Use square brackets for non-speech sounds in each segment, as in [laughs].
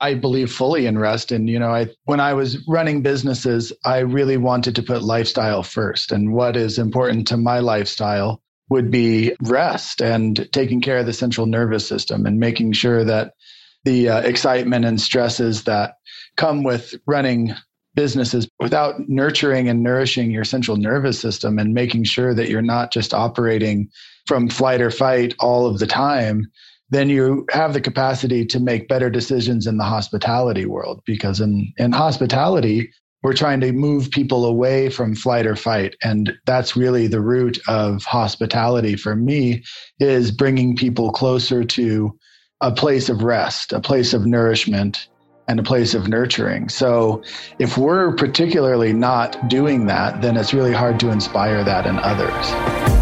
I believe fully in rest. And, you know, I, when I was running businesses, I really wanted to put lifestyle first. And what is important to my lifestyle would be rest and taking care of the central nervous system and making sure that the uh, excitement and stresses that come with running businesses without nurturing and nourishing your central nervous system and making sure that you're not just operating from flight or fight all of the time then you have the capacity to make better decisions in the hospitality world because in, in hospitality we're trying to move people away from flight or fight. And that's really the root of hospitality for me is bringing people closer to a place of rest a place of nourishment and a place of nurturing. So if we're particularly not doing that then it's really hard to inspire that in others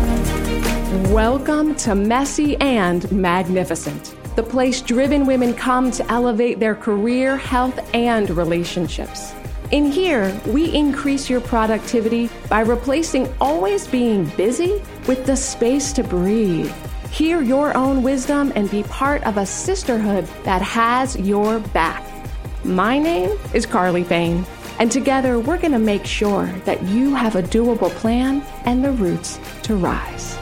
Welcome to Messy and Magnificent, the place driven women come to elevate their career, health, and relationships. In here, we increase your productivity by replacing always being busy with the space to breathe. Hear your own wisdom and be part of a sisterhood that has your back. My name is Carly Fane, and together we're going to make sure that you have a doable plan and the roots to rise.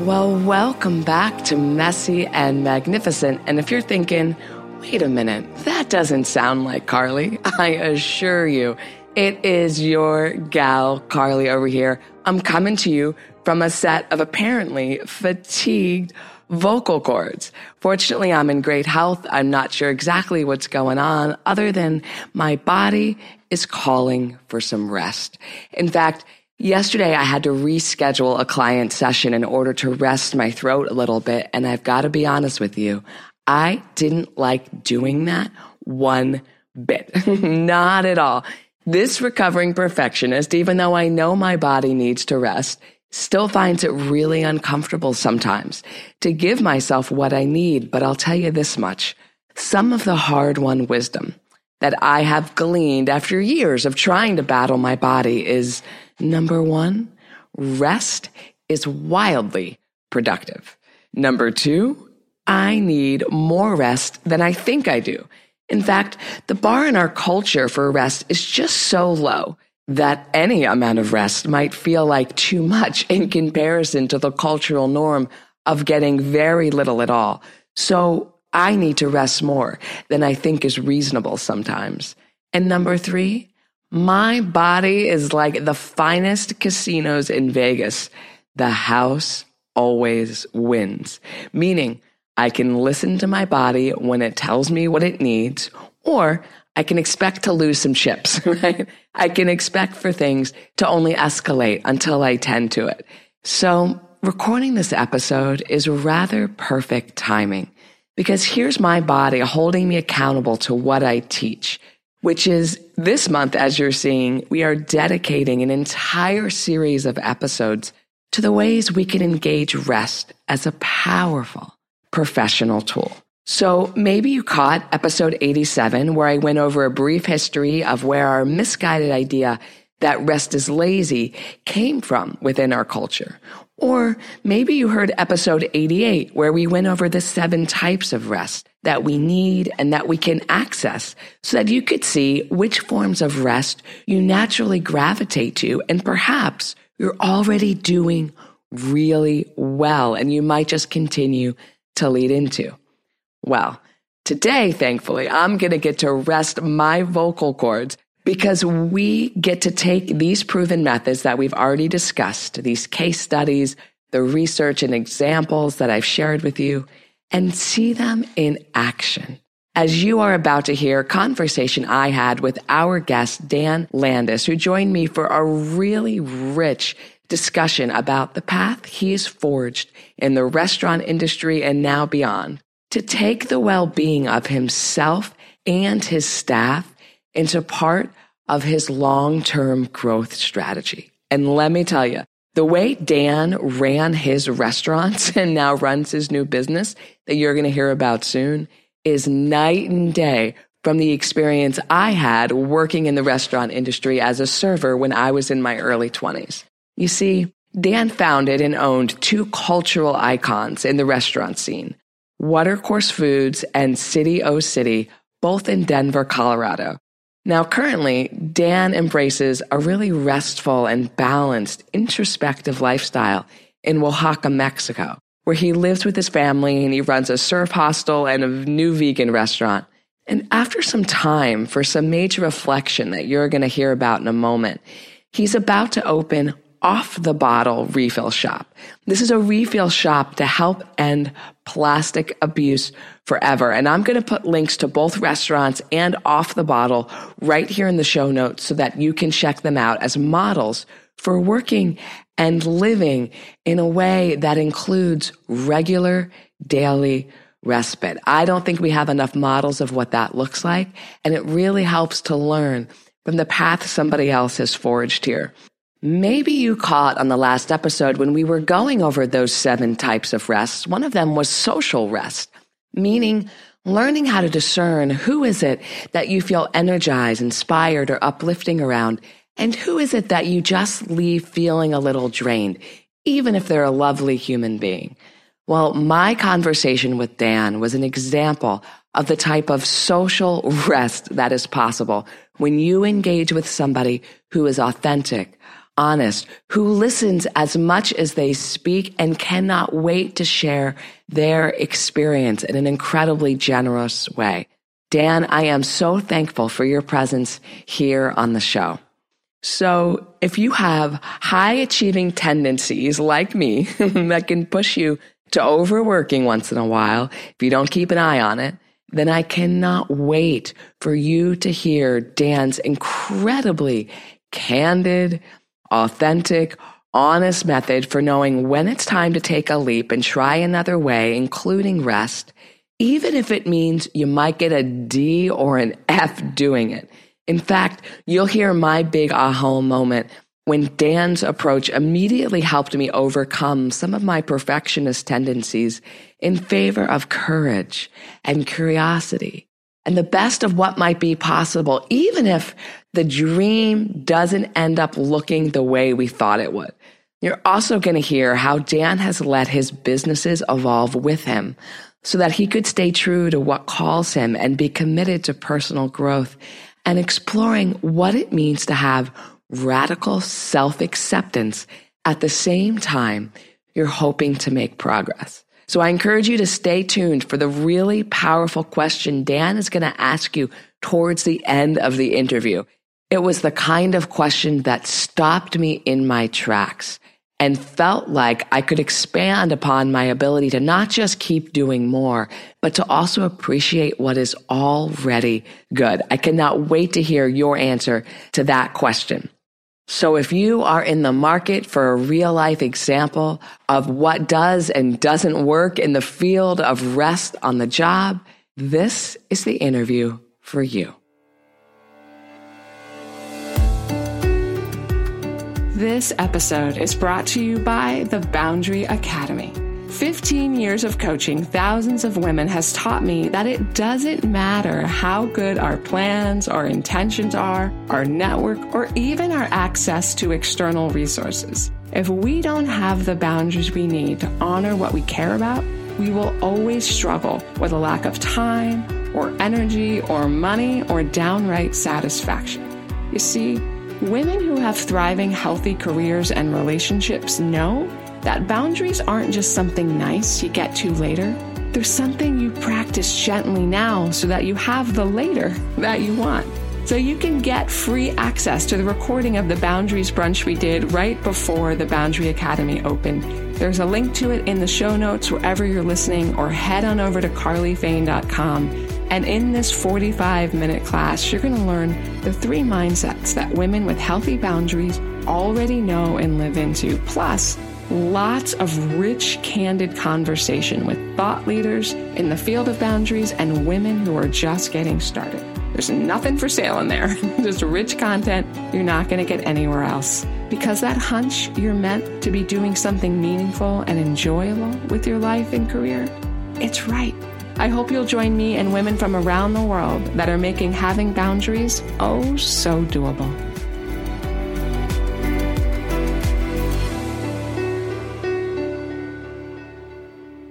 Well, welcome back to Messy and Magnificent. And if you're thinking, wait a minute, that doesn't sound like Carly, [laughs] I assure you, it is your gal, Carly, over here. I'm coming to you from a set of apparently fatigued vocal cords. Fortunately, I'm in great health. I'm not sure exactly what's going on, other than my body is calling for some rest. In fact, Yesterday, I had to reschedule a client session in order to rest my throat a little bit. And I've got to be honest with you, I didn't like doing that one bit. [laughs] Not at all. This recovering perfectionist, even though I know my body needs to rest, still finds it really uncomfortable sometimes to give myself what I need. But I'll tell you this much. Some of the hard won wisdom that I have gleaned after years of trying to battle my body is Number one, rest is wildly productive. Number two, I need more rest than I think I do. In fact, the bar in our culture for rest is just so low that any amount of rest might feel like too much in comparison to the cultural norm of getting very little at all. So I need to rest more than I think is reasonable sometimes. And number three, my body is like the finest casinos in Vegas. The house always wins, meaning I can listen to my body when it tells me what it needs, or I can expect to lose some chips, [laughs] right? I can expect for things to only escalate until I tend to it. So recording this episode is rather perfect timing because here's my body holding me accountable to what I teach which is this month, as you're seeing, we are dedicating an entire series of episodes to the ways we can engage rest as a powerful professional tool. So maybe you caught episode 87, where I went over a brief history of where our misguided idea that rest is lazy came from within our culture. Or maybe you heard episode 88, where we went over the seven types of rest that we need and that we can access so that you could see which forms of rest you naturally gravitate to. And perhaps you're already doing really well and you might just continue to lead into. Well, today, thankfully, I'm going to get to rest my vocal cords because we get to take these proven methods that we've already discussed, these case studies, the research and examples that I've shared with you, and see them in action. As you are about to hear conversation I had with our guest, Dan Landis, who joined me for a really rich discussion about the path he's forged in the restaurant industry and now beyond to take the well-being of himself and his staff into part of his long term growth strategy. And let me tell you, the way Dan ran his restaurants [laughs] and now runs his new business that you're going to hear about soon is night and day from the experience I had working in the restaurant industry as a server when I was in my early 20s. You see, Dan founded and owned two cultural icons in the restaurant scene Watercourse Foods, and City O City, both in Denver, Colorado. Now, currently, Dan embraces a really restful and balanced, introspective lifestyle in Oaxaca, Mexico, where he lives with his family and he runs a surf hostel and a new vegan restaurant. And after some time for some major reflection that you're going to hear about in a moment, he's about to open off the bottle refill shop. This is a refill shop to help end plastic abuse forever. And I'm going to put links to both restaurants and off the bottle right here in the show notes so that you can check them out as models for working and living in a way that includes regular daily respite. I don't think we have enough models of what that looks like. And it really helps to learn from the path somebody else has forged here. Maybe you caught on the last episode when we were going over those seven types of rest. One of them was social rest, meaning learning how to discern who is it that you feel energized, inspired, or uplifting around, and who is it that you just leave feeling a little drained, even if they're a lovely human being. Well, my conversation with Dan was an example of the type of social [laughs] rest that is possible when you engage with somebody who is authentic, honest, who listens as much as they speak and cannot wait to share their experience in an incredibly generous way. Dan, I am so thankful for your presence here on the show. So if you have high achieving tendencies like me [laughs] that can push you to overworking once in a while, if you don't keep an eye on it, then I cannot wait for you to hear Dan's incredibly candid, authentic, honest method for knowing when it's time to take a leap and try another way, including rest, even if it means you might get a D or an F doing it. In fact, you'll hear my big aha moment when Dan's approach immediately helped me overcome some of my perfectionist tendencies in favor of courage and curiosity and the best of what might be possible, even if the dream doesn't end up looking the way we thought it would. You're also going to hear how Dan has let his businesses evolve with him so that he could stay true to what calls him and be committed to personal growth and exploring what it means to have radical self acceptance at the same time you're hoping to make progress. So I encourage you to stay tuned for the really powerful question Dan is going to ask you towards the end of the interview. It was the kind of question that stopped me in my tracks and felt like I could expand upon my ability to not just keep doing more, but to also appreciate what is already good. I cannot wait to hear your answer to that question. So if you are in the market for a real life example of what does and doesn't work in the field of rest on the job, this is the interview for you. This episode is brought to you by the Boundary Academy. 15 years of coaching thousands of women has taught me that it doesn't matter how good our plans our intentions are, our network, or even our access to external resources. If we don't have the boundaries we need to honor what we care about, we will always struggle with a lack of time or energy or money or downright satisfaction. You see, women who have thriving, healthy careers and relationships know that boundaries aren't just something nice you get to later. There's something you practice gently now so that you have the later that you want. So you can get free access to the recording of the Boundaries Brunch we did right before the Boundary Academy opened. There's a link to it in the show notes wherever you're listening, or head on over to carlyfane.com. And in this 45 minute class, you're going to learn the three mindsets that women with healthy boundaries already know and live into, plus lots of rich, candid conversation with thought leaders in the field of boundaries and women who are just getting started. There's nothing for sale in there, [laughs] just rich content you're not going to get anywhere else. Because that hunch you're meant to be doing something meaningful and enjoyable with your life and career, it's right. I hope you'll join me and women from around the world that are making having boundaries oh so doable.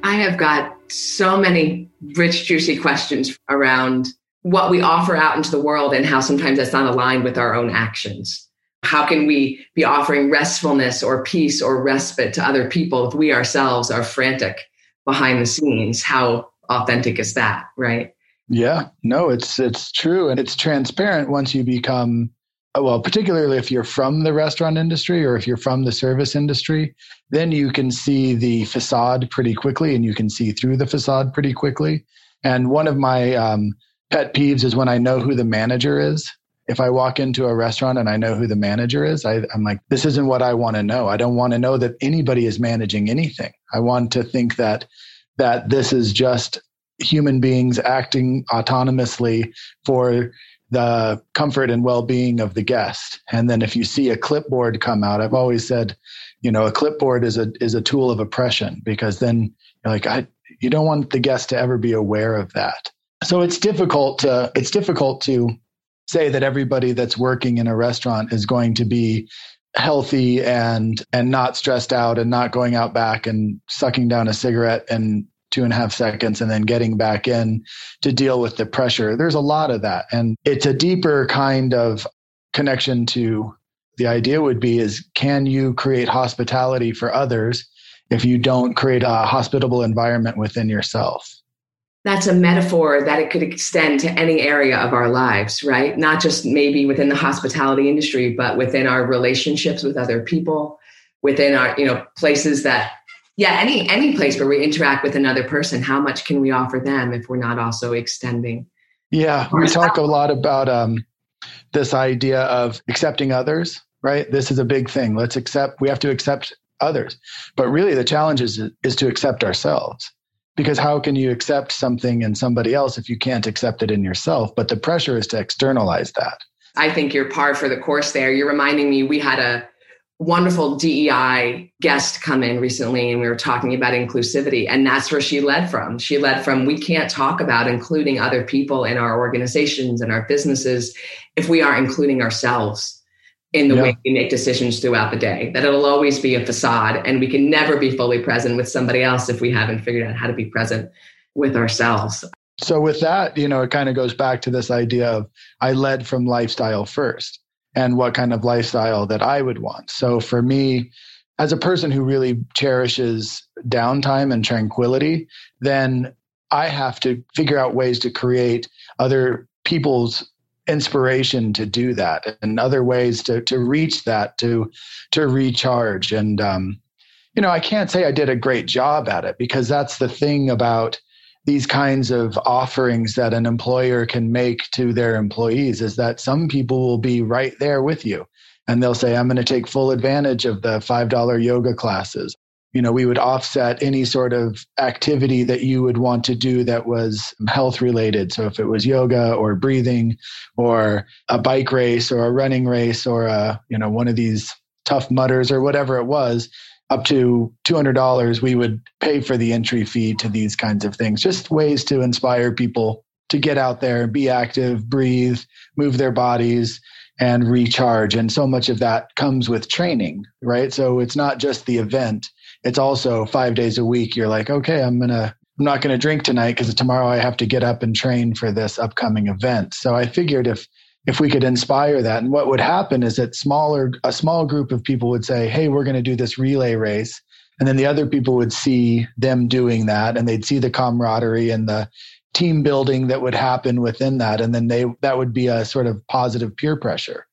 I have got so many rich, juicy questions around what we offer out into the world and how sometimes that's not aligned with our own actions. How can we be offering restfulness or peace or respite to other people if we ourselves are frantic behind the scenes? How authentic is that, right? Yeah, no, it's it's true and it's transparent once you become well, particularly if you're from the restaurant industry or if you're from the service industry, then you can see the facade pretty quickly and you can see through the facade pretty quickly. And one of my um, pet peeves is when I know who the manager is. If I walk into a restaurant and I know who the manager is, I, I'm like, this isn't what I want to know. I don't want to know that anybody is managing anything. I want to think that that this is just human beings acting autonomously for the comfort and well-being of the guest. And then if you see a clipboard come out i've always said you know a clipboard is a is a tool of oppression because then you're like I, you don't want the guest to ever be aware of that. So it's difficult to it's difficult to say that everybody that's working in a restaurant is going to be healthy and and not stressed out and not going out back and sucking down a cigarette and two and a half seconds and then getting back in to deal with the pressure. There's a lot of that. And it's a deeper kind of connection to the idea would be is can you create hospitality for others if you don't create a hospitable environment within yourself? That's a metaphor that it could extend to any area of our lives, right? Not just maybe within the hospitality industry, but within our relationships with other people, within our, you know, places that yeah any any place where we interact with another person how much can we offer them if we're not also extending? Yeah we talk a lot about um, this idea of accepting others right? This is a big thing. Let's accept we have to accept others. But really the challenge is is to accept ourselves because how can you accept something in somebody else if you can't accept it in yourself? But the pressure is to externalize that. I think you're par for the course there. You're reminding me we had a wonderful DEI guest come in recently and we were talking about inclusivity and that's where she led from. She led from we can't talk about including other people in our organizations and our businesses if we aren't including ourselves in the yeah. way we make decisions throughout the day. That it'll always be a facade and we can never be fully present with somebody else if we haven't figured out how to be present with ourselves. So with that, you know, it kind of goes back to this idea of I led from lifestyle first and what kind of lifestyle that I would want. So for me, as a person who really cherishes downtime and tranquility, then I have to figure out ways to create other people's inspiration to do that and other ways to to reach that to to recharge. And um you know i can't say i did a great job at it because that's the thing about these kinds of offerings that an employer can make to their employees is that some people will be right there with you and they'll say i'm going to take full advantage of the $5 yoga classes you know we would offset any sort of activity that you would want to do that was health related. So if it was yoga or breathing or a bike race or a running race or a you know one of these Tough Mudders or whatever it was up to $200 we would pay for the entry fee to these kinds of things. Just ways to inspire people to get out there be active breathe move their bodies and recharge. And so much of that comes with training right? So it's not just the event it's also 5 days a week you're like okay i'm going to I'm not going to drink tonight because tomorrow I have to get up and train for this upcoming event. So I figured if if we could inspire that and what would happen is that smaller a small group of people would say hey we're going to do this relay race. And then the other people would see them doing that and they'd see the camaraderie and the team building that would happen within that. And then they that would be a sort of positive peer pressure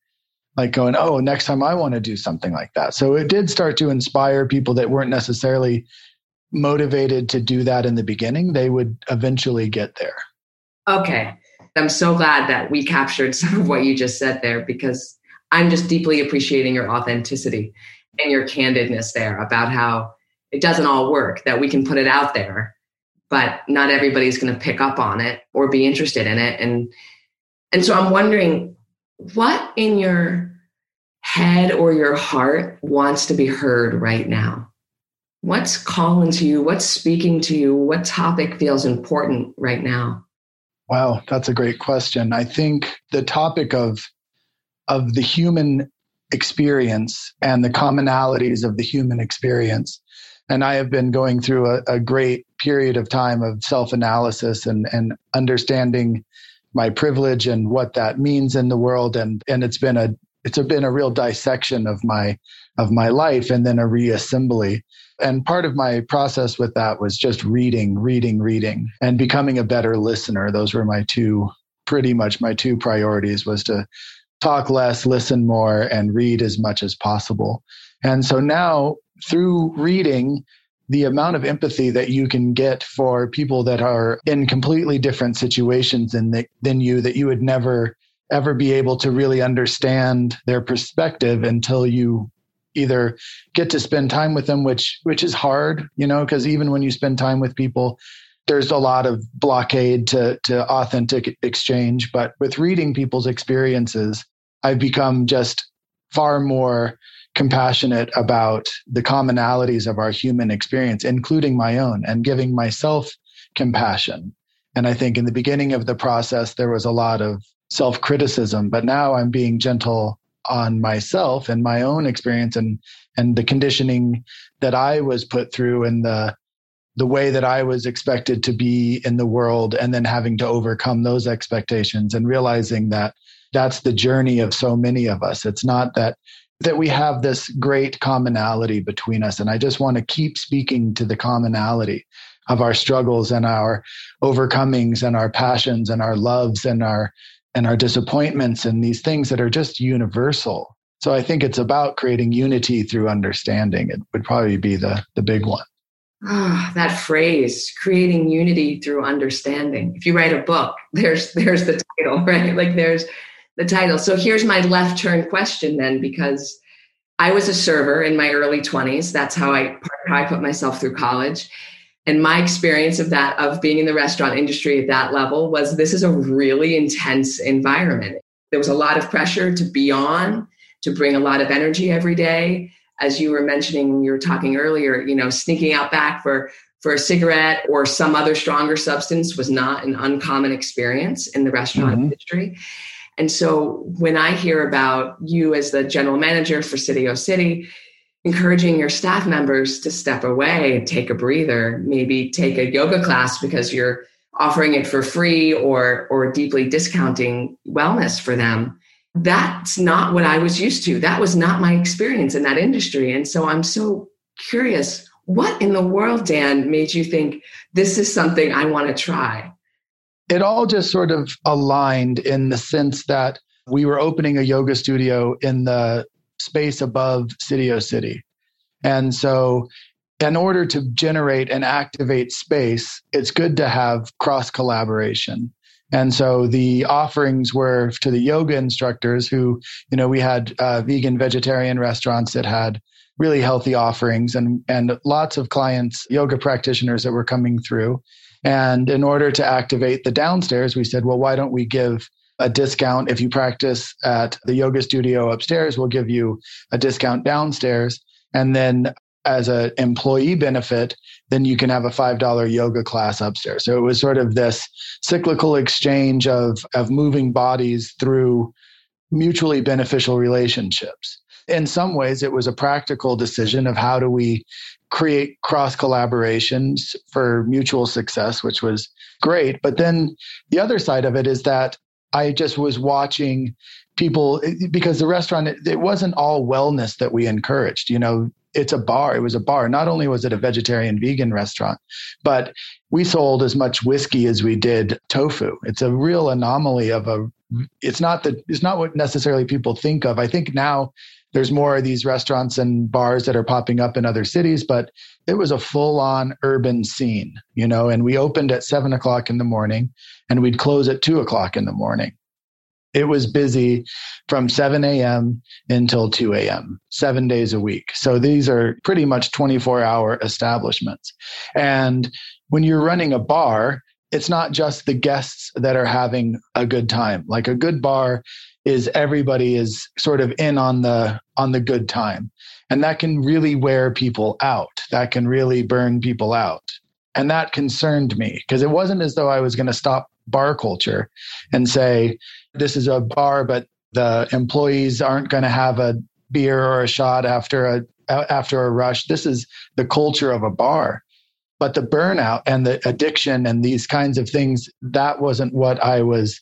like going oh next time i want to do something like that. So it did start to inspire people that weren't necessarily motivated to do that in the beginning. They would eventually get there. Okay. I'm so glad that we captured [laughs] some of what you just said there because I'm just deeply appreciating your authenticity and your candidness there about how it doesn't all work, that we can put it out there, but not everybody's going to pick up on it or be interested in it. And, and so I'm wondering what in your head or your heart wants to be heard right now? What's calling to you? What's speaking to you? What topic feels important right now? Wow, that's a great question. I think the topic of of the human experience and the commonalities of the human experience. And I have been going through a, a great period of time of self analysis and, and understanding my privilege and what that means in the world. And, and it's been a, it's been a real dissection of my, of my life and then a reassembly. And part of my process with that was just reading, reading, reading and becoming a better listener. Those were my two, pretty much my two priorities was to talk less, listen more, and read as much as possible. And so now through reading, the amount of empathy that you can get for people that are in completely different situations than, the, than you that you would never ever be able to really understand their perspective until you either get to spend time with them which which is hard you know because even when you spend time with people there's a lot of blockade to to authentic exchange. But with reading people's experiences i've become just far more compassionate about the commonalities of our human experience, including my own, and giving myself compassion. And I think in the beginning of the process, there was a lot of self criticism, but now I'm being gentle on myself and my own experience and, and the conditioning that I was put through and the, the way that I was expected to be in the world and then having to overcome those expectations and realizing that that's the journey of so many of us. It's not that that we have this great commonality between us. And I just want to keep speaking to the commonality of our struggles and our overcomings and our passions and our loves and our and our disappointments and these things that are just universal. So I think it's about creating unity through understanding. It would probably be the the big one. Oh, that phrase, creating unity through understanding. If you write a book, there's there's the title, [laughs] right? Like there's the title. So here's my left turn question then, because I was a server in my early 20s. That's how I how I put myself through college. And my experience of that, of being in the restaurant industry at that level, was this is a really intense environment. There was a lot of pressure to be on, to bring a lot of energy every day. As you were mentioning, you were talking earlier, you know, sneaking out back for for a cigarette or some other stronger substance was not an uncommon experience in the restaurant mm-hmm. industry. And so when I hear about you as the general manager for City O City, encouraging your staff members to step away and take a breather, maybe take a yoga class because you're offering it for free or or deeply discounting wellness for them. That's not what I was used to. That was not my experience in that industry. And so I'm so curious, what in the world, Dan, made you think this is something I want to try? It all just sort of aligned in the sense that we were opening a yoga studio in the space above City O City. And so, in order to generate and activate space, it's good to have cross collaboration. And so the offerings were to the yoga instructors who, you know, we had uh, vegan, vegetarian restaurants that had really healthy offerings and, and lots of clients, yoga practitioners that were coming through. And in order to activate the downstairs, we said, well, why don't we give a discount if you practice at the yoga studio upstairs? We'll give you a discount downstairs. And then as an employee benefit, then you can have a $5 yoga class upstairs. So it was sort of this cyclical exchange of, of moving bodies through mutually beneficial relationships. In some ways, it was a practical decision of how do we create cross collaborations for mutual success, which was great. But then the other side of it is that I just was watching people because the restaurant, it wasn't all wellness that we encouraged. You know, it's a bar. It was a bar. Not only was it a vegetarian vegan restaurant, but we sold as much whiskey as we did tofu. It's a real anomaly of a it's not that it's not what necessarily people think of. I think now there's more of these restaurants and bars that are popping up in other cities, but it was a full on urban scene, you know, and we opened at seven o'clock in the morning and we'd close at two o'clock in the morning. It was busy from 7 a.m. until 2 a.m., seven days a week. So these are pretty much 24 hour establishments. And when you're running a bar, it's not just the guests that are having a good time. Like a good bar is everybody is sort of in on the on the good time. And that can really wear people out. That can really burn people out. And that concerned me because it wasn't as though i was going to stop bar culture and say this is a bar but the employees aren't going to have a beer or a shot after a after a rush. This is the culture of a bar. But the burnout and the addiction and these kinds of things, that wasn't what I was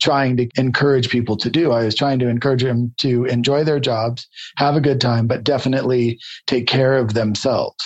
trying to encourage people to do. I was trying to encourage them to enjoy their jobs, have a good time, but definitely take care of themselves.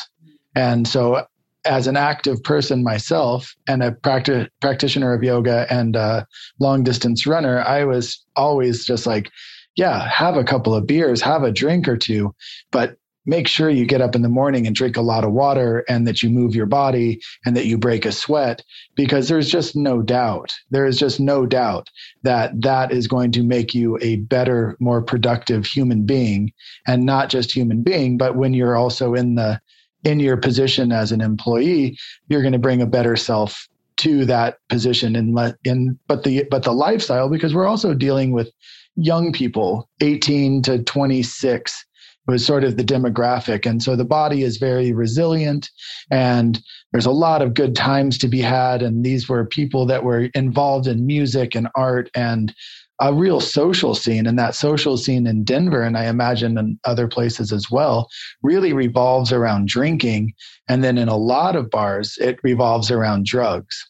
And so, as an active person myself and a practi- practitioner of yoga and a long distance runner, I was always just like, yeah, have a couple of beers, have a drink or two, but make sure you get up in the morning and drink a lot of water and that you move your body and that you break a sweat because there's just no doubt there is just no doubt that that is going to make you a better more productive human being and not just human being but when you're also in the in your position as an employee you're going to bring a better self to that position in in but the but the lifestyle because we're also dealing with young people 18 to 26 was sort of the demographic. And so the body is very resilient and there's a lot of good times to be had. And these were people that were involved in music and art and a real social scene. And that social scene in Denver, and I imagine in other places as well, really revolves around drinking. And then in a lot of bars, it revolves around drugs.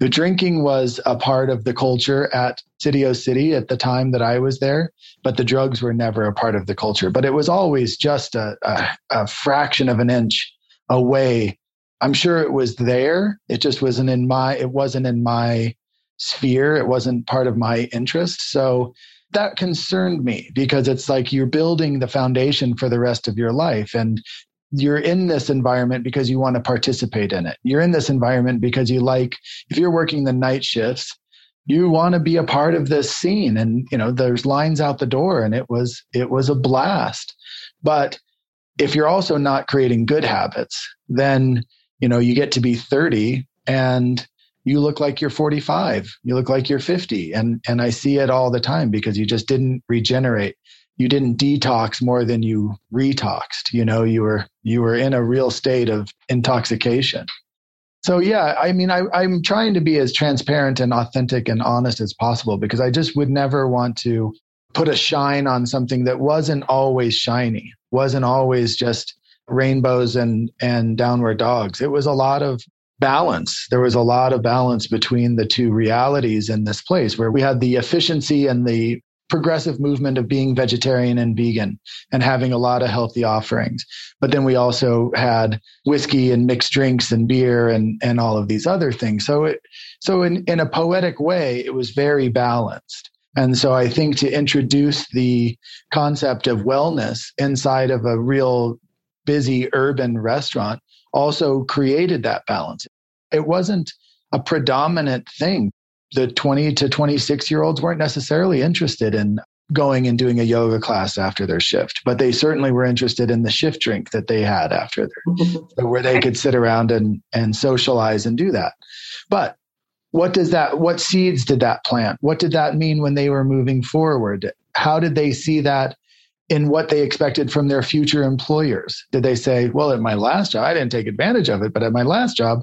The drinking was a part of the culture at City O City at the time that I was there, but the drugs were never a part of the culture. But it was always just a, a, a fraction of an inch away. I'm sure it was there. It just wasn't in my. It wasn't in my sphere. It wasn't part of my interest. So that concerned me because it's like you're building the foundation for the rest of your life. And you're in this environment because you want to participate in it. You're in this environment because you like, if you're working the night shifts, you want to be a part of this scene. And, you know, there's lines out the door and it was, it was a blast. But if you're also not creating good habits, then, you know, you get to be 30 and you look like you're 45 you look like you're 50 and and i see it all the time because you just didn't regenerate you didn't detox more than you retoxed you know you were you were in a real state of intoxication. So yeah i mean I, i'm trying to be as transparent and authentic and honest as possible because i just would never want to put a shine on something that wasn't always shiny wasn't always just rainbows and and downward dogs. It was a lot of balance. There was a lot of balance between the two realities in this place where we had the efficiency and the progressive movement of being vegetarian and vegan and having a lot of healthy offerings. But then we also had whiskey and mixed drinks and beer and, and all of these other things. So it, so in, in a poetic way, it was very balanced. And so I think to introduce the concept of wellness inside of a real busy urban restaurant also created that balance. It wasn't a predominant thing the 20 to 26 year olds weren't necessarily interested in going and doing a yoga class after their shift, but they certainly were interested in the shift drink that they had after their, [laughs] where they could sit around and, and socialize and do that. But what does that, what seeds did that plant? What did that mean when they were moving forward? How did they see that in what they expected from their future employers? Did they say, well, at my last job, I didn't take advantage of it, but at my last job,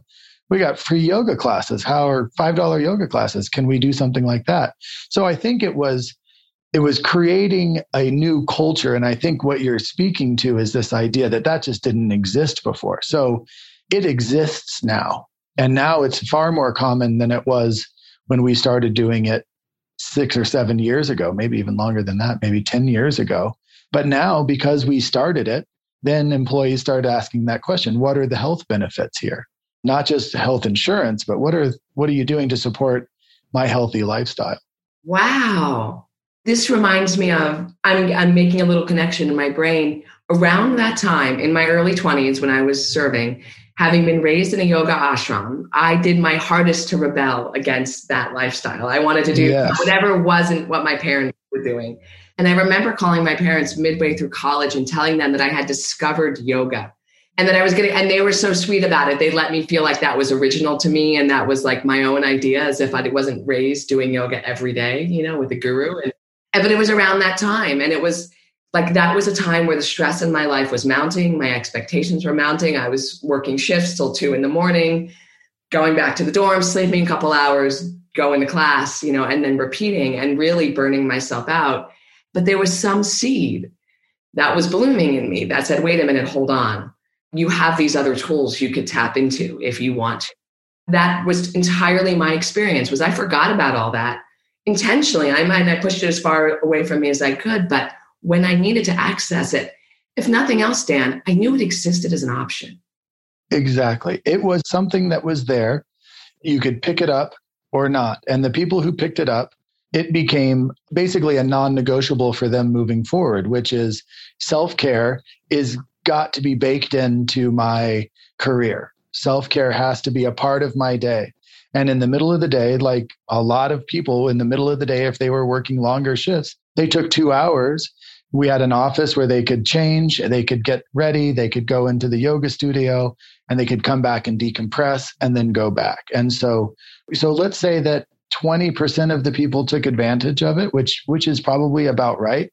we got free yoga classes. How are five dollar yoga classes? Can we do something like that? So i think it was it was creating a new culture. And i think what you're speaking to is this idea that that just didn't exist before. So it exists now. And now it's far more common than it was when we started doing it six or seven years ago maybe even longer than that maybe 10 years ago. But now because we started it then employees started asking that question what are the health benefits here not just health insurance, but what are what are you doing to support my healthy lifestyle? Wow. This reminds me of I'm I'm making a little connection in my brain around that time in my early 20s when I was serving, having been raised in a yoga ashram, I did my hardest to rebel against that lifestyle. I wanted to do yes. whatever wasn't what my parents were doing. And I remember calling my parents midway through college and telling them that I had discovered yoga and then I was getting, and they were so sweet about it. They let me feel like that was original to me, and that was like my own idea, as if I wasn't raised doing yoga every day, you know, with a guru. And, and but it was around that time, and it was like that was a time where the stress in my life was mounting, my expectations were mounting. I was working shifts till two in the morning, going back to the dorm, sleeping a couple hours, going to class, you know, and then repeating and really burning myself out. But there was some seed that was blooming in me that said, "Wait a minute, hold on." You have these other tools you could tap into if you want. That was entirely my experience was I forgot about all that intentionally. I might I pushed it as far away from me as I could, but when I needed to access it, if nothing else, Dan, I knew it existed as an option. Exactly. It was something that was there. You could pick it up or not. And the people who picked it up, it became basically a non negotiable for them moving forward, which is self care is got to be baked into my career. Self care has to be a part of my day. And in the middle of the day, like a lot of people in the middle of the day, if they were working longer shifts, they took two hours. We had an office where they could change, they could get ready, they could go into the yoga studio, and they could come back and decompress and then go back. And so, so let's say that 20% of the people took advantage of it, which, which is probably about right.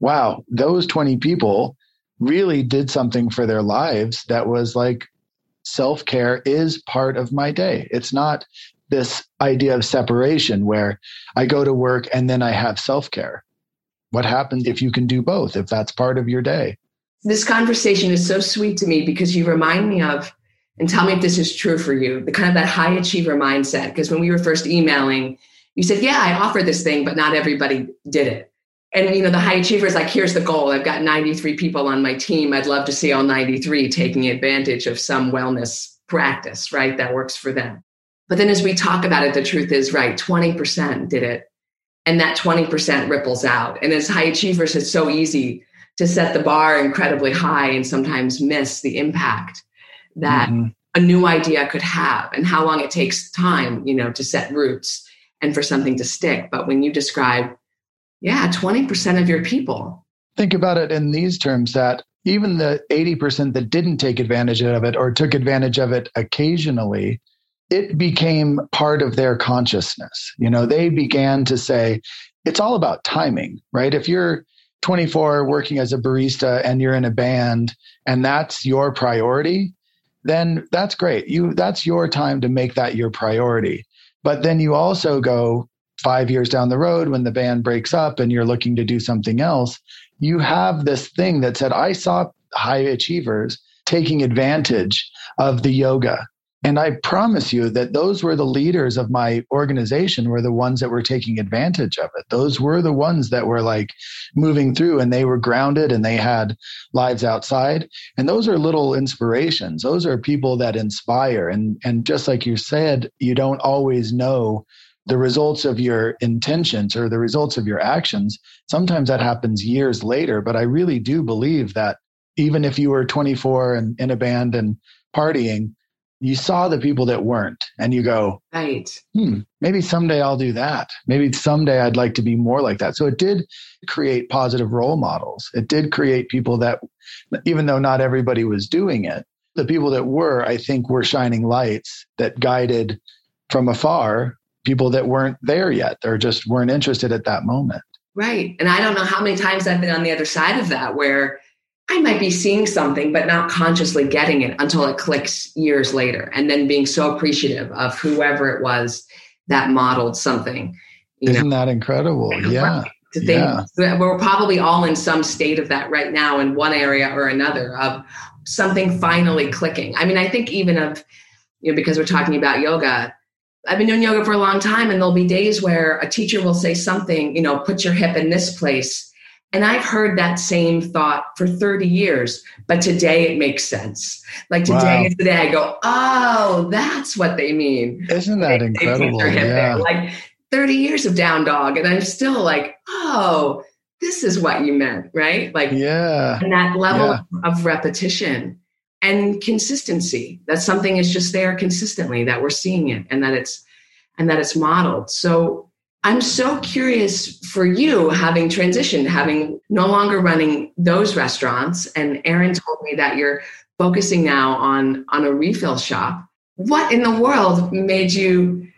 Wow. Those 20 people really did something for their lives that was like self care is part of my day. It's not this idea of separation where I go to work and then I have self care. What happens if you can do both, if that's part of your day? This conversation is so sweet to me because you remind me of, and tell me if this is true for you, the kind of that high achiever mindset. Because when we were first emailing, you said, Yeah, I offer this thing, but not everybody did it and you know the high achievers like here's the goal. I've got 93 people on my team. I'd love to see all 93 taking advantage of some wellness practice right that works for them. But then as we talk about it the truth is right 20% did it. And that 20% ripples out. And as high achievers it's so easy to set the bar incredibly high and sometimes miss the impact that mm-hmm. a new idea could have and how long it takes time you know to set roots and for something to stick. But when you describe yeah, 20% of your people. Think about it in these terms that even the 80% that didn't take advantage of it or took advantage of it occasionally, it became part of their consciousness. You know, they began to say, it's all about timing, right? If you're 24 working as a barista and you're in a band and that's your priority, then that's great. You that's your time to make that your priority. But then you also go, five years down the road when the band breaks up and you're looking to do something else, you have this thing that said, I saw high achievers taking advantage of the yoga. And I promise you that those were the leaders of my organization were the ones that were taking advantage of it. Those were the ones that were like moving through and they were grounded and they had lives outside. And those are little inspirations. Those are people that inspire. And, and just like you said, you don't always know the results of your intentions or the results of your actions, sometimes that happens years later. But I really do believe that even if you were 24 and in a band and partying, you saw the people that weren't and you go, right. Hmm, maybe someday I'll do that. Maybe someday I'd like to be more like that. So it did create positive role models. It did create people that, even though not everybody was doing it, the people that were, I think, were shining lights that guided from afar people that weren't there yet or just weren't interested at that moment. Right. And I don't know how many times I've been on the other side of that where I might be seeing something, but not consciously getting it until it clicks years later. And then being so appreciative of whoever it was that modeled something. Isn't know? that incredible? Yeah. To think yeah. we're probably all in some state of that right now in one area or another of something finally clicking. I mean, I think even of, you know, because we're talking about yoga, I've been doing yoga for a long time, and there'll be days where a teacher will say something, you know, put your hip in this place. And I've heard that same thought for 30 years, but today it makes sense. Like today wow. is the day I go, oh, that's what they mean. Isn't that they, incredible? They yeah. Like 30 years of down dog, and I'm still like, oh, this is what you meant, right? Like, yeah. And that level yeah. of repetition and consistency. That something is just there consistently that we're seeing it and that it's and that it's modeled. So i'm so curious for you having transitioned having no longer running those restaurants and aaron told me that you're focusing now on on a refill shop. What in the world made you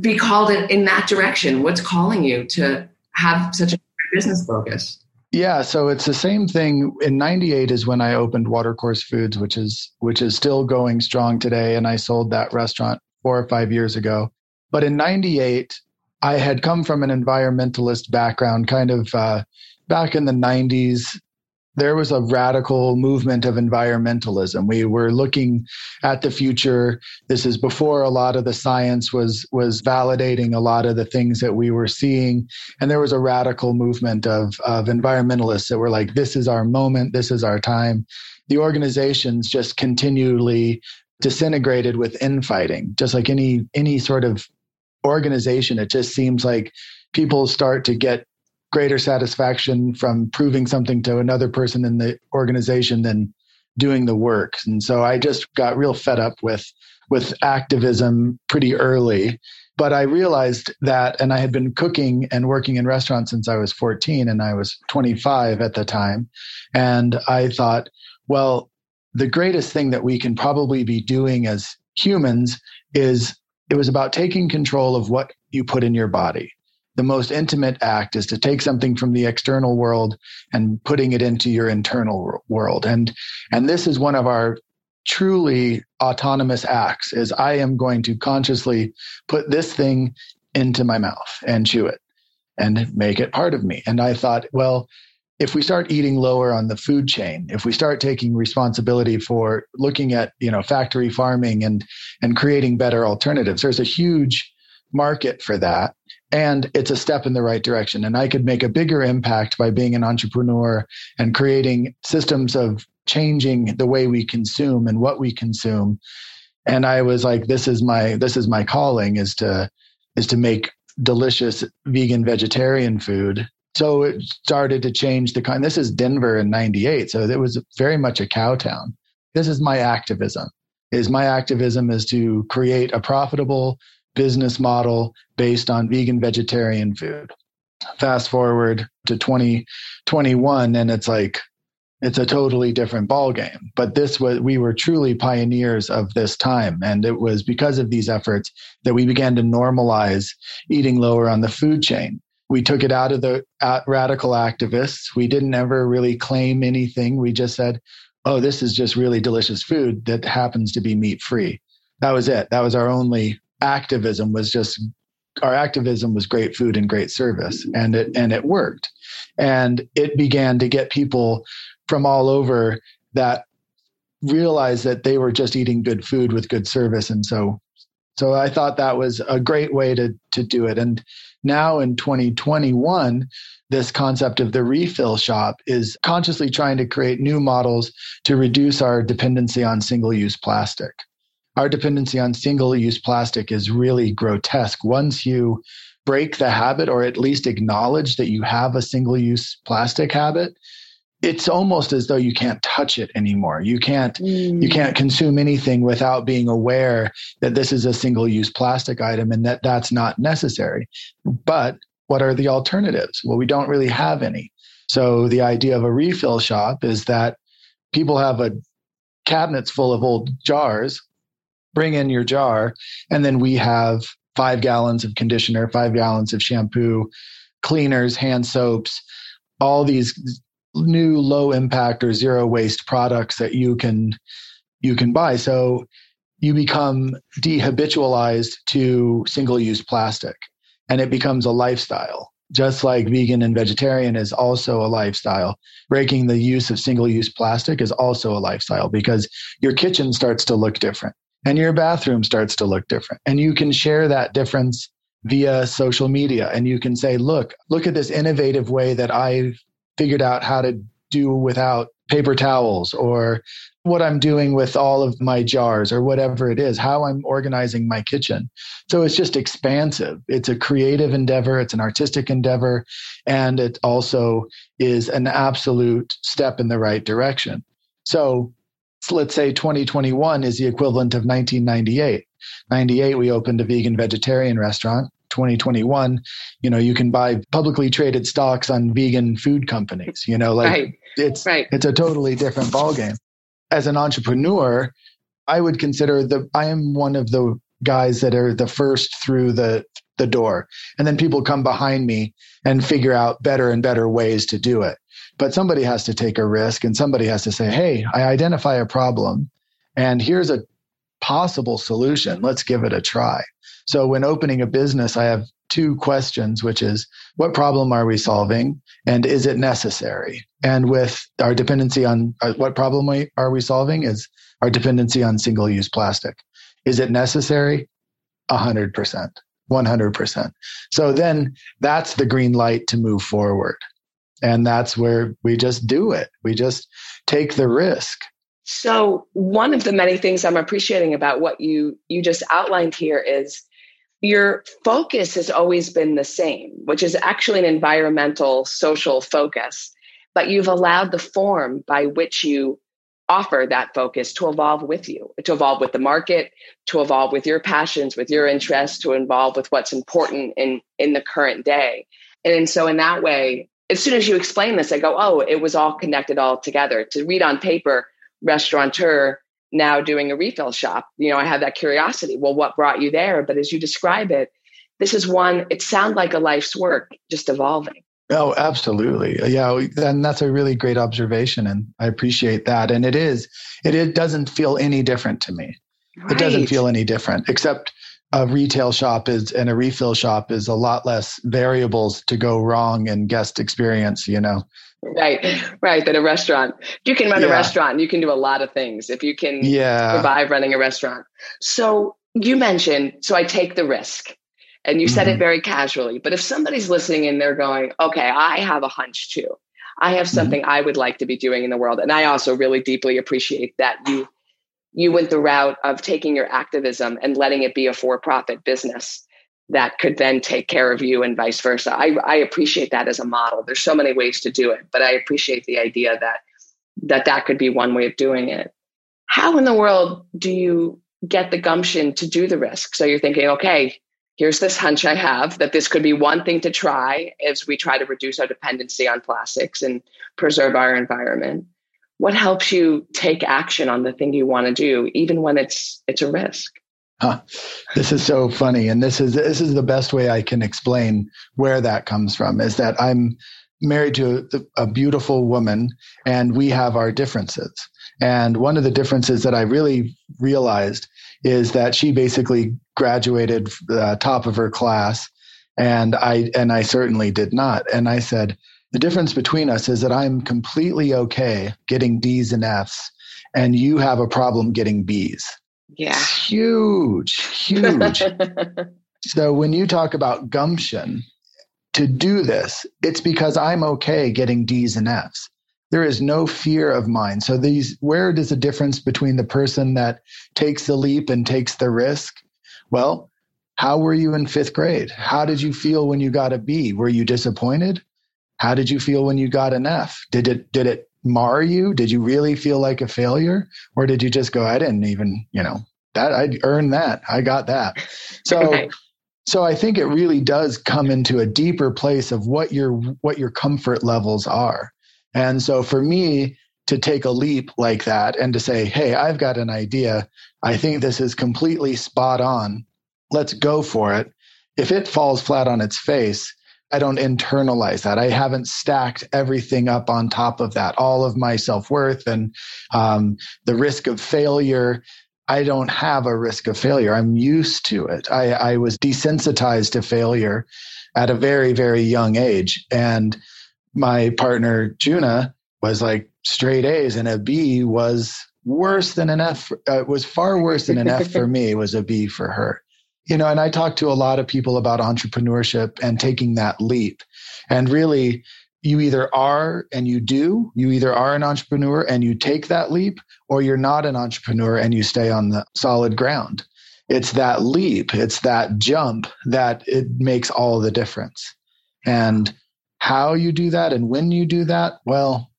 be called in, in that direction? What's calling you to have such a business focus yeah, so it's the same thing. In '98 is when I opened Watercourse Foods, which is which is still going strong today, and I sold that restaurant four or five years ago. But in '98, I had come from an environmentalist background, kind of uh, back in the '90s. There was a radical movement of environmentalism. We were looking at the future. This is before a lot of the science was was validating a lot of the things that we were seeing, and there was a radical movement of of environmentalists that were like, "This is our moment. This is our time." The organizations just continually disintegrated with infighting, just like any any sort of organization. It just seems like people start to get greater satisfaction from proving something to another person in the organization than doing the work. And so I just got real fed up with with activism pretty early. But I realized that, and I had been cooking and working in restaurants since I was 14 and I was 25 at the time. And I thought, well, the greatest thing that we can probably be doing as humans is it was about taking control of what you put in your body the most intimate act is to take something from the external world and putting it into your internal world. And and this is one of our truly autonomous acts is i am going to consciously put this thing into my mouth and chew it and make it part of me. And i thought well if we start eating lower on the food chain if we start taking responsibility for looking at you know factory farming and and creating better alternatives there's a huge market for that and it's a step in the right direction. And i could make a bigger impact by being an entrepreneur and creating systems of changing the way we consume and what we consume. And i was like this is my this is my calling is to is to make delicious vegan vegetarian food. So it started to change the kind this is denver in 98 so it was very much a cow town. This is my activism. Is my activism is to create a profitable business model based on vegan vegetarian food. Fast forward to 2021 and it's like it's a totally different ballgame. But this was we were truly pioneers of this time. And it was because of these efforts that we began to normalize eating lower on the food chain. We took it out of the radical activists. We didn't ever really claim anything. We just said, oh, this is just really delicious food that happens to be meat free. That was it. That was our only activism was just our activism was great food and great service and it and it worked. And it began to get people from all over that realized that they were just eating good food with good service and so so i thought that was a great way to to do it. And now in 2021 this concept of the refill shop is consciously trying to create new models to reduce our dependency on single use plastic our dependency on single use plastic is really grotesque. Once you break the habit or at least acknowledge that you have a single use plastic habit, it's almost as though you can't touch it anymore. You can't mm. you can't consume anything without being aware that this is a single use plastic item and that that's not necessary. But what are the alternatives? Well, we don't really have any. So the idea of a refill shop is that people have a cabinets full of old jars bring in your jar, and then we have five gallons of conditioner, five gallons of shampoo, cleaners, hand soaps, all these new low impact or zero waste products that you can you can buy. So you become dehabitualized to single use plastic and it becomes a lifestyle. Just like vegan and vegetarian is also a lifestyle, breaking the use of single use plastic is also a lifestyle because your kitchen starts to look different and your bathroom starts to look different. And you can share that difference via social media. And you can say, look, look at this innovative way that I've figured out how to do without paper towels or what I'm doing with all of my jars or whatever it is, how I'm organizing my kitchen. So it's just expansive. It's a creative endeavor, it's an artistic endeavor, and it also is an absolute step in the right direction. So let's say 2021 is the equivalent of 1998. 98, we opened a vegan vegetarian restaurant. 2021, you know, you can buy publicly traded stocks on vegan food companies. You know, like right. it's right. it's a totally different ballgame. As an entrepreneur, I would consider the I am one of the guys that are the first through the the door, and then people come behind me and figure out better and better ways to do it. But somebody has to take a risk and somebody has to say, hey, I identify a problem and here's a possible solution. Let's give it a try. So when opening a business, I have two questions, which is what problem are we solving and is it necessary? And with our dependency on uh, what problem we, are we solving is our dependency on single use plastic. Is it necessary? 100%, 100%. So then that's the green light to move forward. And that's where we just do it. We just take the risk. So one of the many things I'm appreciating about what you you just outlined here is your focus has always been the same, which is actually an environmental social focus, but you've allowed the form by which you offer that focus to evolve with you, to evolve with the market, to evolve with your passions, with your interests, to evolve with what's important in in the current day. And so in that way, as soon as you explain this, I go, oh, it was all connected all together. To read on paper, restaurateur now doing a refill shop. You know, I have that curiosity. Well, what brought you there? But as you describe it, this is one, it sounds like a life's work, just evolving. Oh, absolutely. Yeah. And that's a really great observation. And I appreciate that. And it is, it, it doesn't feel any different to me. Right. It doesn't feel any different, except a retail shop is and a refill shop is a lot less variables to go wrong in guest experience, you know. Right, right. Than a restaurant. You can run yeah. a restaurant. You can do a lot of things if you can yeah. survive running a restaurant. So you mentioned, so I take the risk. And you said mm-hmm. it very casually. But if somebody's listening and they're going, okay, I have a hunch too. I have mm-hmm. something mm-hmm. I would like to be doing in the world. And I also really deeply appreciate that you you went the route of taking your activism and letting it be a for-profit business that could then take care of you and vice versa. I, I appreciate that as a model. There's so many ways to do it, but I appreciate the idea that that that could be one way of doing it. How in the world do you get the gumption to do the risk? So you're thinking, okay, here's this hunch I have that this could be one thing to try as we try to reduce our dependency on plastics and preserve our environment what helps you take action on the thing you want to do even when it's it's a risk? Huh. this is so funny and this is this is the best way i can explain where that comes from is that i'm married to a, a beautiful woman and we have our differences. And one of the differences that i really realized is that she basically graduated the top of her class and i and i certainly did not. And i said the difference between us is that I'm completely okay getting D's and F's, and you have a problem getting B's. Yeah. It's huge, huge. [laughs] so when you talk about gumption to do this, it's because I'm okay getting D's and F's. There is no fear of mine. So these where does the difference between the person that takes the leap and takes the risk? Well, how were you in fifth grade? How did you feel when you got a B? Were you disappointed? How did you feel when you got an F? Did it did it mar you? Did you really feel like a failure, or did you just go, I didn't even, you know, that I earned that, I got that. [laughs] So. So I think it really does come into a deeper place of what your what your comfort levels are. And so for me to take a leap like that and to say, "Hey, I've got an idea. I think this is completely spot on. Let's go for it." If it falls flat on its face, I don't internalize that. I haven't stacked everything up on top of that, all of my self worth and um, the risk of failure. I don't have a risk of failure. I'm used to it. I, I was desensitized to failure at a very, very young age. And my partner, Juna, was like straight A's, and a B was worse than an F. Uh, was far worse than an F for [laughs] me. Was a B for her you know, and I talk to a lot of people about entrepreneurship and taking that leap. And really, you either are and you do, you either are an entrepreneur and you take that leap, or you're not an entrepreneur and you stay on the solid ground. It's that leap, it's that jump that it makes all the difference. And how you do that and when you do that, well,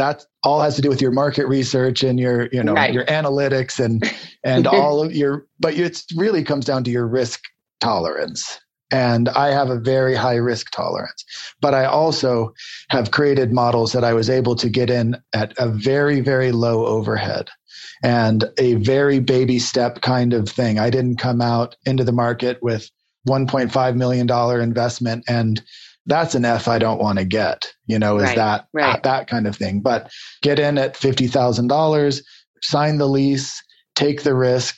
that all has to do with your market research and your you know right. your analytics and [laughs] and all of your but it really comes down to your risk tolerance and i have a very high risk tolerance but i also have created models that i was able to get in at a very very low overhead and a very baby step kind of thing i didn't come out into the market with 1.5 million dollar investment and that's an F I don't want to get, you know, is right, that, right. that kind of thing. But get in at $50,000, sign the lease, take the risk,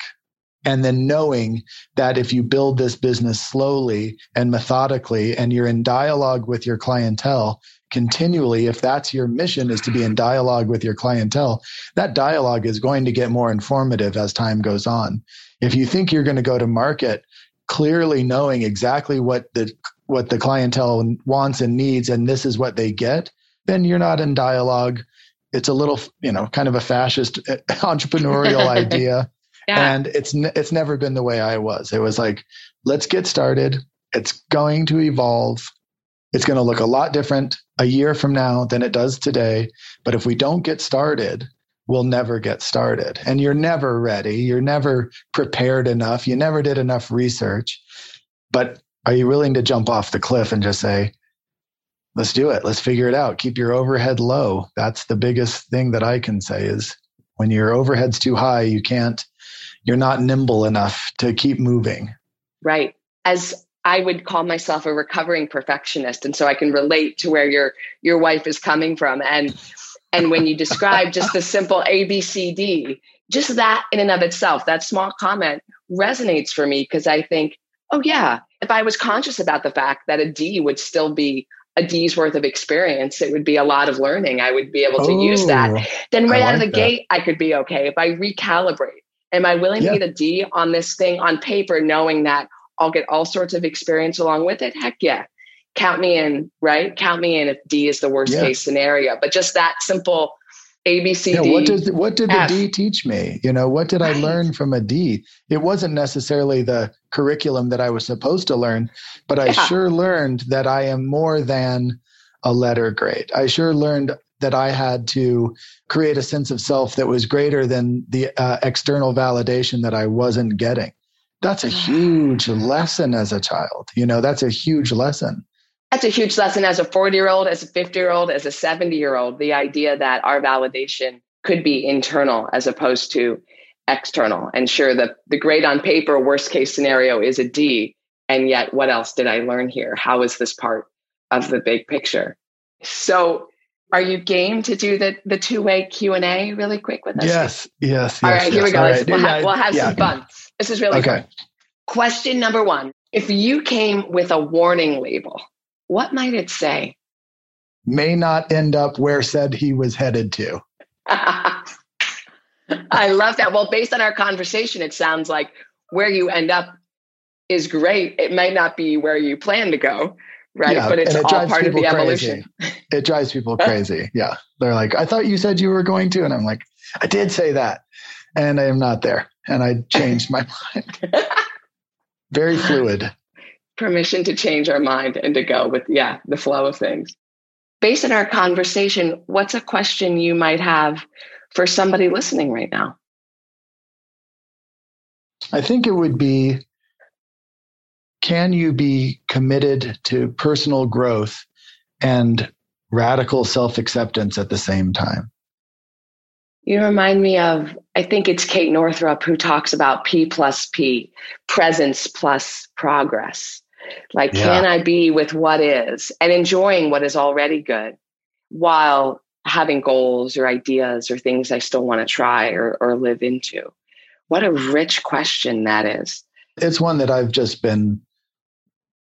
and then knowing that if you build this business slowly and methodically and you're in dialogue with your clientele continually if that's your mission is to be in dialogue with your clientele that dialogue is going to get more informative as time goes on if you think you're going to go to market clearly knowing exactly what the what the clientele wants and needs and this is what they get then you're not in dialogue it's a little you know kind of a fascist eh, [laughs] entrepreneurial [laughs] idea yeah. And it's it's never been the way I was. It was like, let's get started. It's going to evolve. It's going to look a lot different a year from now than it does today. But if we don't get started, we'll never get started. And you're never ready. You're never prepared enough. You never did enough research. But are you willing to jump off the cliff and just say, let's do it. Let's figure it out. Keep your overhead low. That's the biggest thing that I can say is when your overhead's too high, you can't you're not nimble enough to keep moving. Right. As I would call myself a recovering perfectionist. And so I can relate to where your your wife is coming from. And and when you describe just the simple ABCD, just that in and of itself, that small comment resonates for me because I think, oh yeah, if I was conscious about the fact that a D would still be a D's worth of experience, it would be a lot of learning. I would be able to oh, use that. Oh, then right out of the that. gate, I could be okay. If I recalibrate, Am I willing yeah. to get a D on this thing on paper, knowing that I'll get all sorts of experience along with it? Heck yeah. Count me in, right? Count me in if D is the worst yeah. case scenario. But just that simple ABC. Yeah, what does what did the D teach me? You know, what did right. I learn from a D? It wasn't necessarily the curriculum that I was supposed to learn, but I yeah. sure learned that I am more than a letter grade. I sure learned that I had to create a sense of self that was greater than the uh, external validation that I wasn't getting. That's a huge lesson as a child. You know, that's a huge lesson. That's a huge lesson as a 40 year old, as a 50 year old, as a 70 year old. The idea that our validation could be internal as opposed to external. And sure, the, the grade on paper, worst case scenario is a D. And yet, what else did I learn here? How is this part of the big picture? So, are you game to do the the two way Q and A really quick with us? Yes, yes. All yes, right, yes. here we go. Right. We'll, have, we'll have yeah. some fun. This is really okay. Fun. Question number one: If you came with a warning label, what might it say? May not end up where said he was headed to. [laughs] I love that. Well, based on our conversation, it sounds like where you end up is great. It might not be where you plan to go right? Yeah, but it's it all part of the evolution. It drives people [laughs] crazy. Yeah. They're like, I thought you said you were going to. And I'm like, I did say that. And I am not there. And I changed my [laughs] mind. Very fluid. Permission to change our mind and to go with, yeah, the flow of things. Based on our conversation, what's a question you might have for somebody listening right now? I think it would be can you be committed to personal growth and radical self acceptance at the same time? You remind me of, I think it's Kate Northrup who talks about P plus P, presence plus progress. Like, yeah. can I be with what is and enjoying what is already good while having goals or ideas or things I still want to try or, or live into? What a rich question that is. It's one that I've just been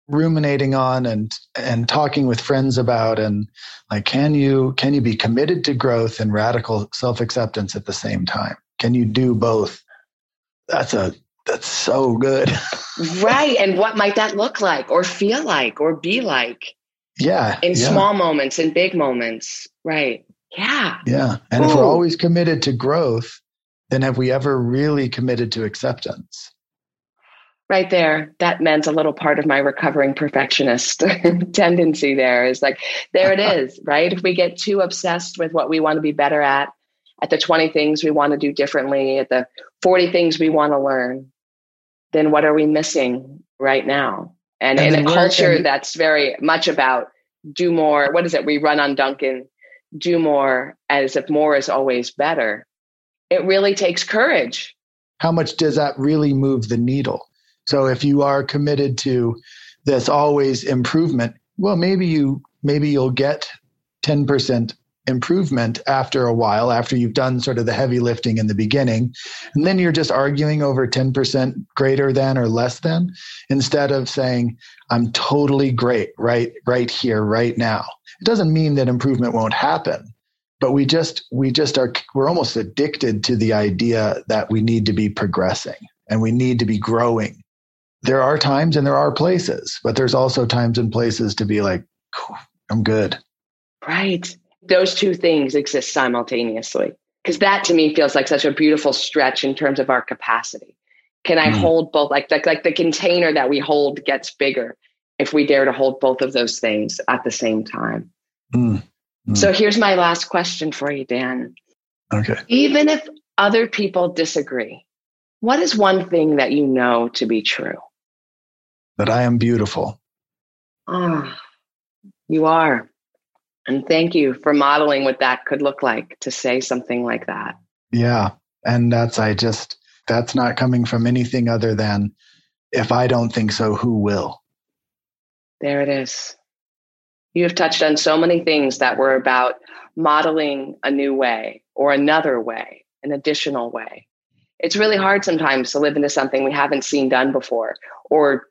ruminating on and and talking with friends about and like can you can you be committed to growth and radical self-acceptance at the same time can you do both that's a that's so good. Right and [laughs] what might that look like or feel like or be like? Yeah in yeah. small moments in big moments right. Yeah. Yeah and Ooh. if we're always committed to growth then have we ever really committed to acceptance? Right there that meant a little part of my recovering perfectionist [laughs] tendency there is like there it [laughs] is right? If we get too obsessed with what we want to be better at at the 20 things we want to do differently at the 40 things we want to learn then what are we missing right now? And, and in a culture that's very much about do more what is it? We run on Dunkin do more as if more is always better. It really takes courage. How much does that really move the needle? So if you are committed to this always improvement, well, maybe you maybe you'll get 10% improvement after a while, after you've done sort of the heavy lifting in the beginning. And then you're just arguing over 10% greater than or less than instead of saying, I'm totally great right, right here, right now. It doesn't mean that improvement won't happen. But we just we just are we're almost addicted to the idea that we need to be progressing and we need to be growing. There are times and there are places, but there's also times and places to be like, I'm good. Right those two things exist simultaneously. Because that to me feels like such a beautiful stretch in terms of our capacity. Can i mm. hold both like, like like the container that we hold gets bigger if we dare to hold both of those things at the same time. Mm. Mm. so here's my last question for you dan. Okay. Even if other people disagree what is one thing that you know to be true? That i am beautiful. Ah oh, you are and thank you for modeling what that could look like to say something like that. Yeah. And that's, I just, that's not coming from anything other than if I don't think so, who will? There it is. You have touched on so many things that were about modeling a new way or another way, an additional way. It's really hard sometimes to live into something we haven't seen done before or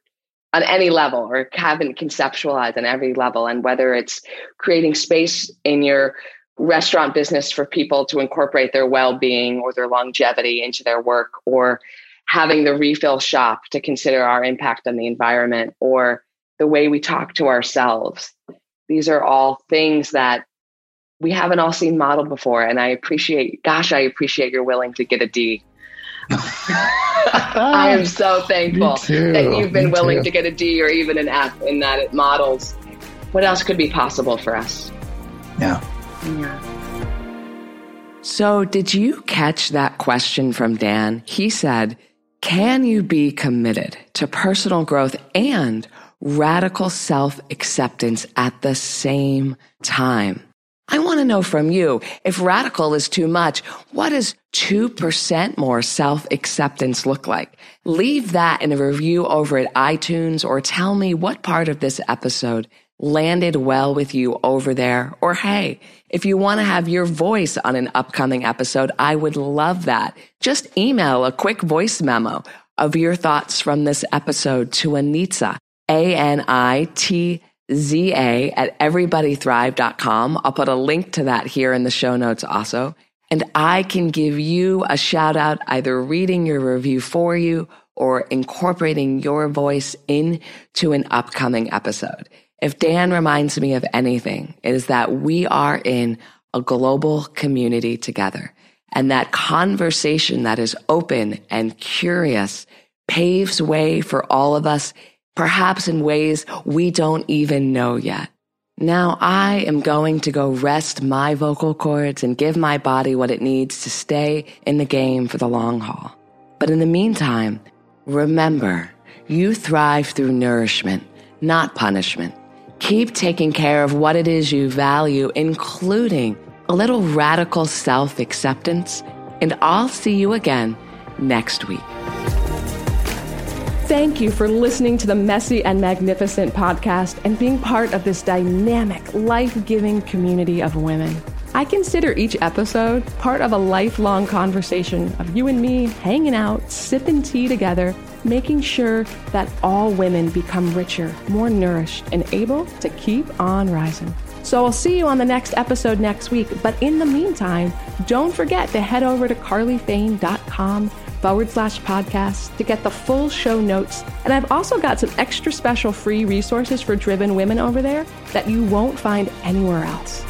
on any level or haven't conceptualized on every level. And whether it's creating space in your restaurant business for people to incorporate their well being or their longevity into their work, or having the refill shop to consider our impact on the environment, or the way we talk to ourselves. These are all things that we haven't all seen modeled before. And I appreciate, gosh, I appreciate you're willing to get a D [laughs] I am [laughs] so thankful that you've been Me willing too. to get a D or even an F in that it models what else could be possible for us. Yeah. Yeah. So, did you catch that question from Dan? He said, Can you be committed to personal growth and radical self acceptance at the same time? I want to know from you if radical is too much, what does 2% more self acceptance look like? Leave that in a review over at iTunes or tell me what part of this episode landed well with you over there. Or hey, if you want to have your voice on an upcoming episode, I would love that. Just email a quick voice memo of your thoughts from this episode to Anitza, A N I T ZA at everybodythrive.com. I'll put a link to that here in the show notes also. And I can give you a shout out either reading your review for you or incorporating your voice into an upcoming episode. If Dan reminds me of anything, it is that we are in a global community together. And that conversation that is open and curious paves way for all of us perhaps in ways we don't even know yet. Now I am going to go rest my vocal cords and give my body what it needs to stay in the game for the long haul. But in the meantime, remember, you thrive through nourishment, not punishment. Keep taking care of what it is you value, including a little radical self acceptance, and I'll see you again next week. Thank you for listening to the Messy and Magnificent podcast and being part of this dynamic, life giving community of women. I consider each episode part of a lifelong conversation of you and me hanging out, sipping tea together, making sure that all women become richer, more nourished, and able to keep on rising. So I'll see you on the next episode next week. But in the meantime, don't forget to head over to carlyfane.com forward slash podcast to get the full show notes. And I've also got some extra special free resources for driven women over there that you won't find anywhere else.